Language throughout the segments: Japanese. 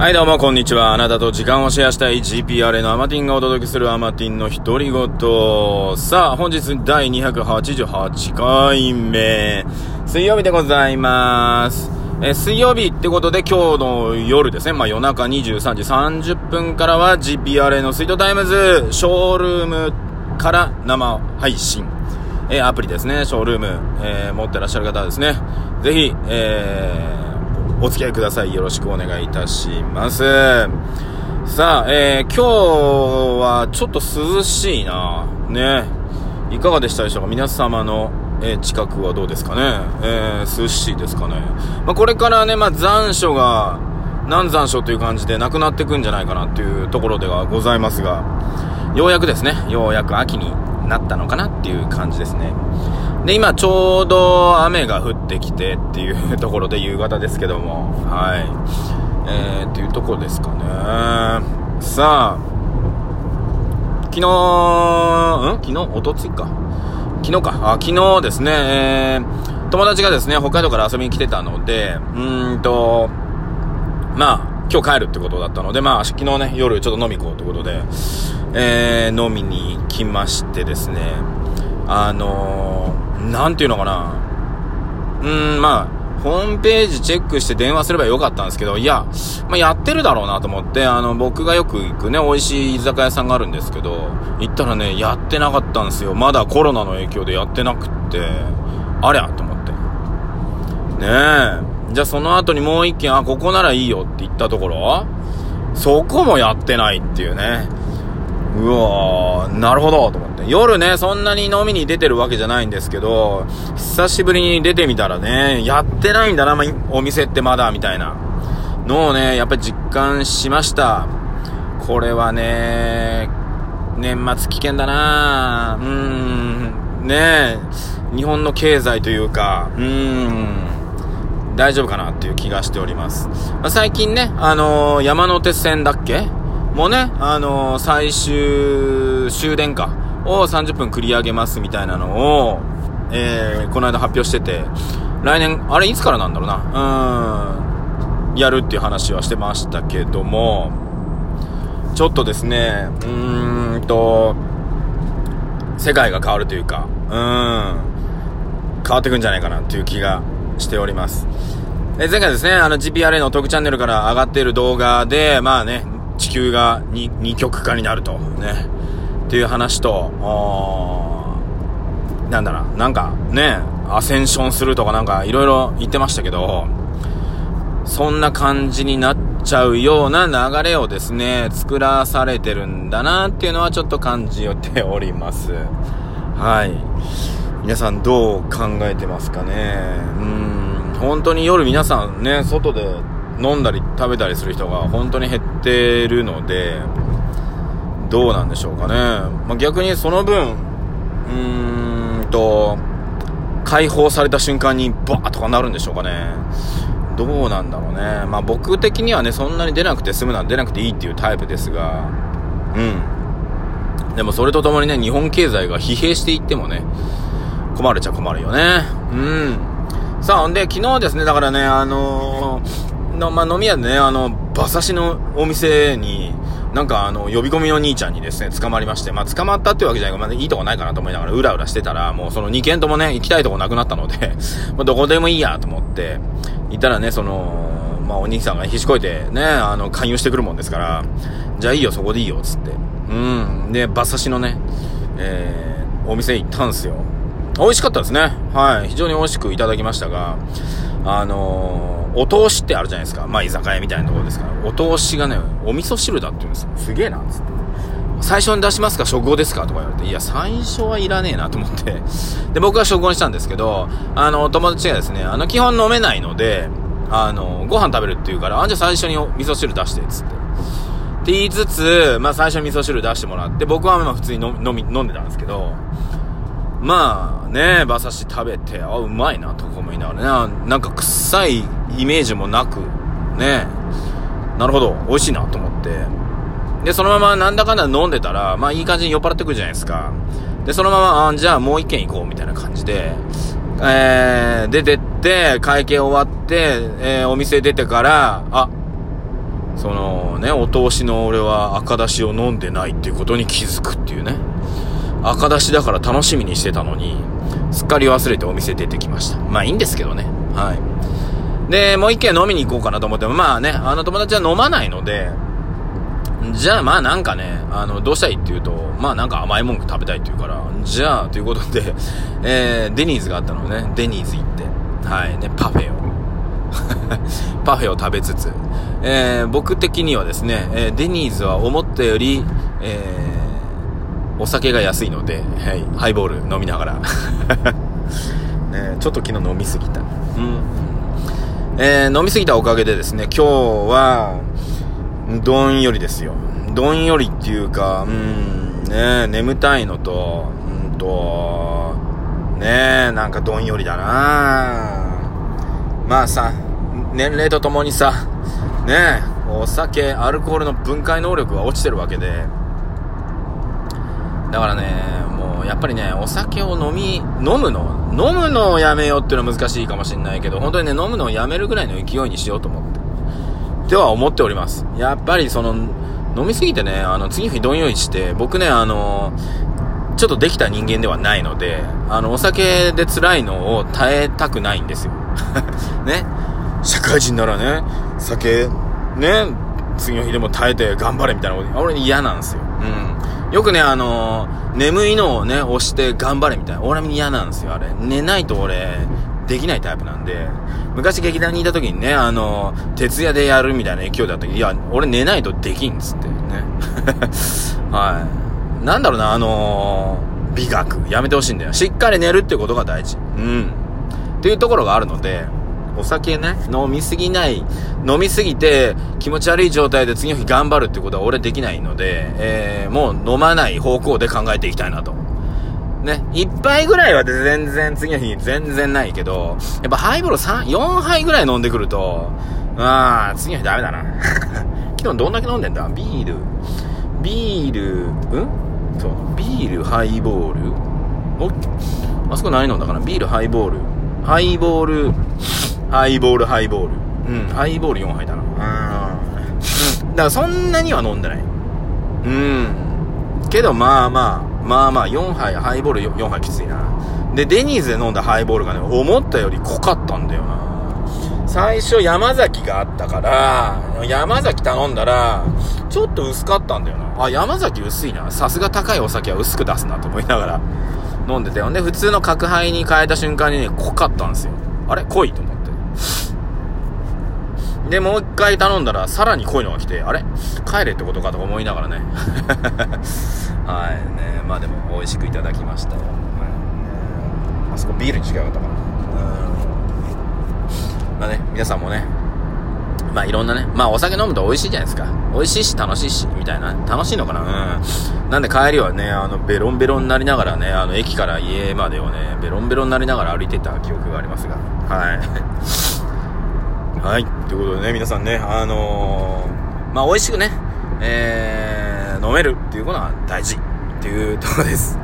はいどうもこんにちは。あなたと時間をシェアしたい GPRA のアマティンがお届けするアマティンの独り言。さあ、本日第288回目。水曜日でございます。え水曜日ってことで今日の夜ですね。まあ夜中23時30分からは GPRA のスイートタイムズショールームから生配信。えアプリですね。ショールーム、えー、持ってらっしゃる方はですね。ぜひ、えーお付き合いください。よろしくお願いいたします。さあ、えー、今日はちょっと涼しいなね。いかがでしたでしょうか？皆様の、えー、近くはどうですかね？えー、涼しいですかね？まあ、これからね、まあ、残暑が、難残暑という感じでなくなってくんじゃないかなっていうところではございますが、ようやくですね、ようやく秋になったのかなっていう感じですね。で、今ちょうど雨が降ってきてっていう ところで夕方ですけども、はい。えー、っていうとこですかね。さあ、昨日、ん？昨日？おとついか。昨日か。あ、昨日ですね、えー、友達がですね、北海道から遊びに来てたので、うーんと、まあ、今日帰るってことだったので、まあ、昨日ね、夜ちょっと飲み行こうってことで、えー、飲みに来ましてですね、あのー、なんていうのかな。うーん、まあ、ホームページチェックして電話すればよかったんですけど、いや、まあ、やってるだろうなと思って、あの、僕がよく行くね、美味しい居酒屋さんがあるんですけど、行ったらね、やってなかったんですよ。まだコロナの影響でやってなくって、ありゃと思って。ねえ。じゃあその後にもう一軒、あ、ここならいいよって言ったところ、そこもやってないっていうね。うわー、なるほど、と思って。夜ね、そんなに飲みに出てるわけじゃないんですけど、久しぶりに出てみたらね、やってないんだな、ま、お店ってまだ、みたいなのをね、やっぱり実感しました。これはね、年末危険だなうーん、ね日本の経済というか、うーん、大丈夫かなっていう気がしております。まあ、最近ね、あのー、山手線だっけもね、あのー、最終終電か。を30分繰り上げますみたいなのを、えー、この間発表してて、来年、あれいつからなんだろうな、うん、やるっていう話はしてましたけども、ちょっとですね、うーんと、世界が変わるというか、うん、変わってくんじゃないかなっていう気がしております。え前回ですね、あの GPRA のトークチャンネルから上がっている動画で、まあね、地球が 2, 2極化になると、ね、っていう話と、なんだろう、なんかね、アセンションするとかなんかいろいろ言ってましたけど、そんな感じになっちゃうような流れをですね、作らされてるんだなっていうのはちょっと感じております。はい。皆さんどう考えてますかね。うん、本当に夜皆さんね、外で飲んだり食べたりする人が本当に減ってるので、どうなんでしょうかね。まあ、逆にその分、うーんと、解放された瞬間にバーとかなるんでしょうかね。どうなんだろうね。まあ僕的にはね、そんなに出なくて済むなら出なくていいっていうタイプですが、うん。でもそれとともにね、日本経済が疲弊していってもね、困るっちゃ困るよね。うん。さあ、ほんで、昨日ですね、だからね、あのーの、まあ、飲み屋でね、あの、馬刺しのお店に、なんかあの、呼び込みの兄ちゃんにですね、捕まりまして、まあ、捕まったってわけじゃないかまあ、いいとこないかなと思いながら、うらうらしてたら、もうその2軒ともね、行きたいとこなくなったのでま、どこでもいいやと思って、行ったらね、その、まあ、お兄さんがひしこいてね、あの、勧誘してくるもんですから、じゃあいいよ、そこでいいよ、つって。うん。で、馬刺しのね、えー、お店行ったんすよ。美味しかったですね。はい。非常に美味しくいただきましたが、あのーお通しってあるじゃないですか。まあ、居酒屋みたいなところですから。お通しがね、お味噌汁だって言うんですよ。すげえな、つって。最初に出しますか食後ですか？とか言われて、いや、最初はいらねえなと思って。で、僕は食後にしたんですけど、あの、友達がですね、あの、基本飲めないので、あの、ご飯食べるって言うから、あ、じゃあ最初に味噌汁出して、つって。って言いつつ、まあ最初に味噌汁出してもらって、僕はまあ普通に飲み、飲んでたんですけど、まあね、馬刺し食べて、あ、うまいなとか思いながらね、なんか臭いイメージもなく、ね、なるほど、美味しいなと思って。で、そのままなんだかんだ飲んでたら、まあいい感じに酔っ払ってくるじゃないですか。で、そのまま、あじゃあもう一軒行こうみたいな感じで、えー、出てって、会計終わって、えー、お店出てから、あ、そのね、お通しの俺は赤だしを飲んでないっていうことに気づくっていうね。赤だしだから楽しみにしてたのに、すっかり忘れてお店出てきました。まあいいんですけどね。はい。で、もう一軒飲みに行こうかなと思っても、まあね、あの友達は飲まないので、じゃあまあなんかね、あの、どうしたいって言うと、まあなんか甘いもん食べたいって言うから、じゃあ、ということで、えー、デニーズがあったのね、デニーズ行って、はい、ね、パフェを。パフェを食べつつ、えー、僕的にはですね、えー、デニーズは思ったより、えー、お酒が安いので、はい、ハイボール飲みながら、ね、ちょっと昨日飲みすぎた。うん。えー、飲みすぎたおかげでですね、今日は、どんよりですよ。どんよりっていうか、うん、ね眠たいのと、うんと、ねなんかどんよりだなまあさ、年齢とともにさ、ねお酒、アルコールの分解能力が落ちてるわけで、だからね、やっぱりね、お酒を飲み、飲むの、飲むのをやめようっていうのは難しいかもしれないけど、本当にね、飲むのをやめるぐらいの勢いにしようと思って。では思っております。やっぱりその、飲みすぎてね、あの、次の日どんよりして、僕ね、あの、ちょっとできた人間ではないので、あの、お酒で辛いのを耐えたくないんですよ。ね？社会人ならね、酒、ね、次の日でも耐えて頑張れみたいなこと、俺嫌なんですよ。うん。よくね、あの眠いのをね、押して頑張れみたいな。俺嫌なんですよ、あれ。寝ないと俺、できないタイプなんで、昔劇団にいた時にね、あの、徹夜でやるみたいな勢いだったけど、いや、俺寝ないとできんっつってね。はい。なんだろうな、あのー、美学。やめてほしいんだよ。しっかり寝るってことが大事。うん。っていうところがあるので、お酒ね、飲みすぎない、飲みすぎて気持ち悪い状態で次の日頑張るってことは俺できないので、えー、もう飲まない方向で考えていきたいなと。ね、1杯ぐらいは全然次の日全然ないけど、やっぱハイボール3、4杯ぐらい飲んでくると、ああ、次の日ダメだな。昨日どんだけ飲んでんだ？ビール、ビール、ん？そう、ビール、ハイボール？おあそこ何飲んだかな？ビール、ハイボール。ハイボール、ハイボール、ハイボール。うん、ハイボール4杯だな。うん。だからそんなには飲んでない。うん。けどまあまあ、まあまあ4杯、ハイボール 4, 4杯きついな。で、デニーズで飲んだハイボールがね、思ったより濃かったんだよな。最初山崎があったから、山崎頼んだら、ちょっと薄かったんだよな。あ、山崎薄いな。さすが高いお酒は薄く出すなと思いながら飲んでたよ。で、普通の角杯に変えた瞬間にね、濃かったんですよ。あれ？濃いと思って。で、もう一回頼んだら、さらに濃いのが来て、あれ？帰れってことかと思いながらね。はいねまあでも美味しくいただきましたよ、はい、あそこビールに違かったかなまあね皆さんもねまあいろんなね、まあお酒飲むと美味しいじゃないですか。美味しいし楽しいし、みたいな。楽しいのかな？うん。なんで帰りはね、あの、ベロンベロンになりながらね、あの、駅から家までをね、ベロンベロンになりながら歩いてた記憶がありますが。はい。はい。ということでね、皆さんね、あのー、まあ美味しくね、えー、飲めるっていうことは大事っていうところです。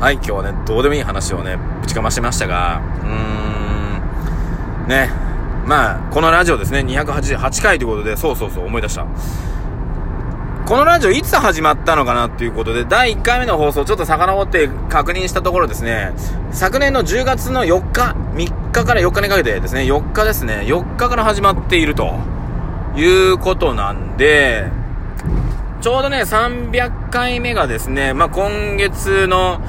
はい、今日はね、どうでもいい話をね、ぶちかましてましたが、うーん、ね、まあ、このラジオですね、288回ということで、そうそうそう、思い出した。このラジオいつ始まったのかなっていうことで、第1回目の放送ちょっと遡って確認したところですね、昨年の10月の4日、3日から4日にかけてですね、4日ですね、4日から始まっているということなんで、ちょうどね、300回目がですね、まあ、今月の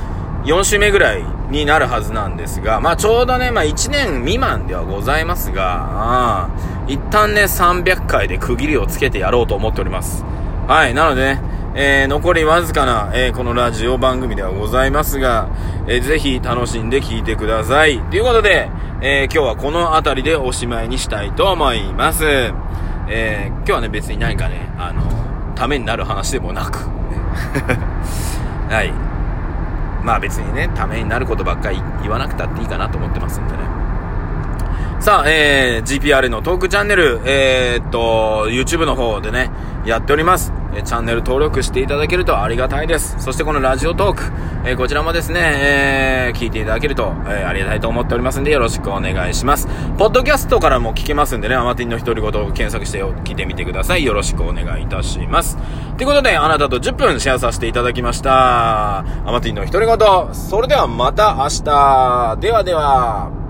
4週目ぐらいになるはずなんですが、まあ、ちょうどね、まあ、1年未満ではございますが、あ一旦ね、300回で区切りをつけてやろうと思っております。はい、なのでね、えー、残りわずかな、えー、このラジオ番組ではございますが、えー、ぜひ楽しんで聴いてください。ということで、え今日はこの辺りでおしまいにしたいと思います。え今日はね、別に何かね、あのためになる話でもなく はい。まあ別にね、ためになることばっかり言わなくたっていいかなと思ってますんでね。さあ、えー、GPR のトークチャンネル、えー、っと、YouTube の方でね、やっております。えチャンネル登録していただけるとありがたいです。そしてこのラジオトーク、えー、こちらもですね、えー、聞いていただけると、えー、ありがたいと思っておりますんでよろしくお願いします。ポッドキャストからも聞けますんでね、アマティンの独り言を検索して聞いてみてください。よろしくお願いいたします。ということで、あなたと10分シェアさせていただきました。アマティンの独り言、それではまた明日。ではでは。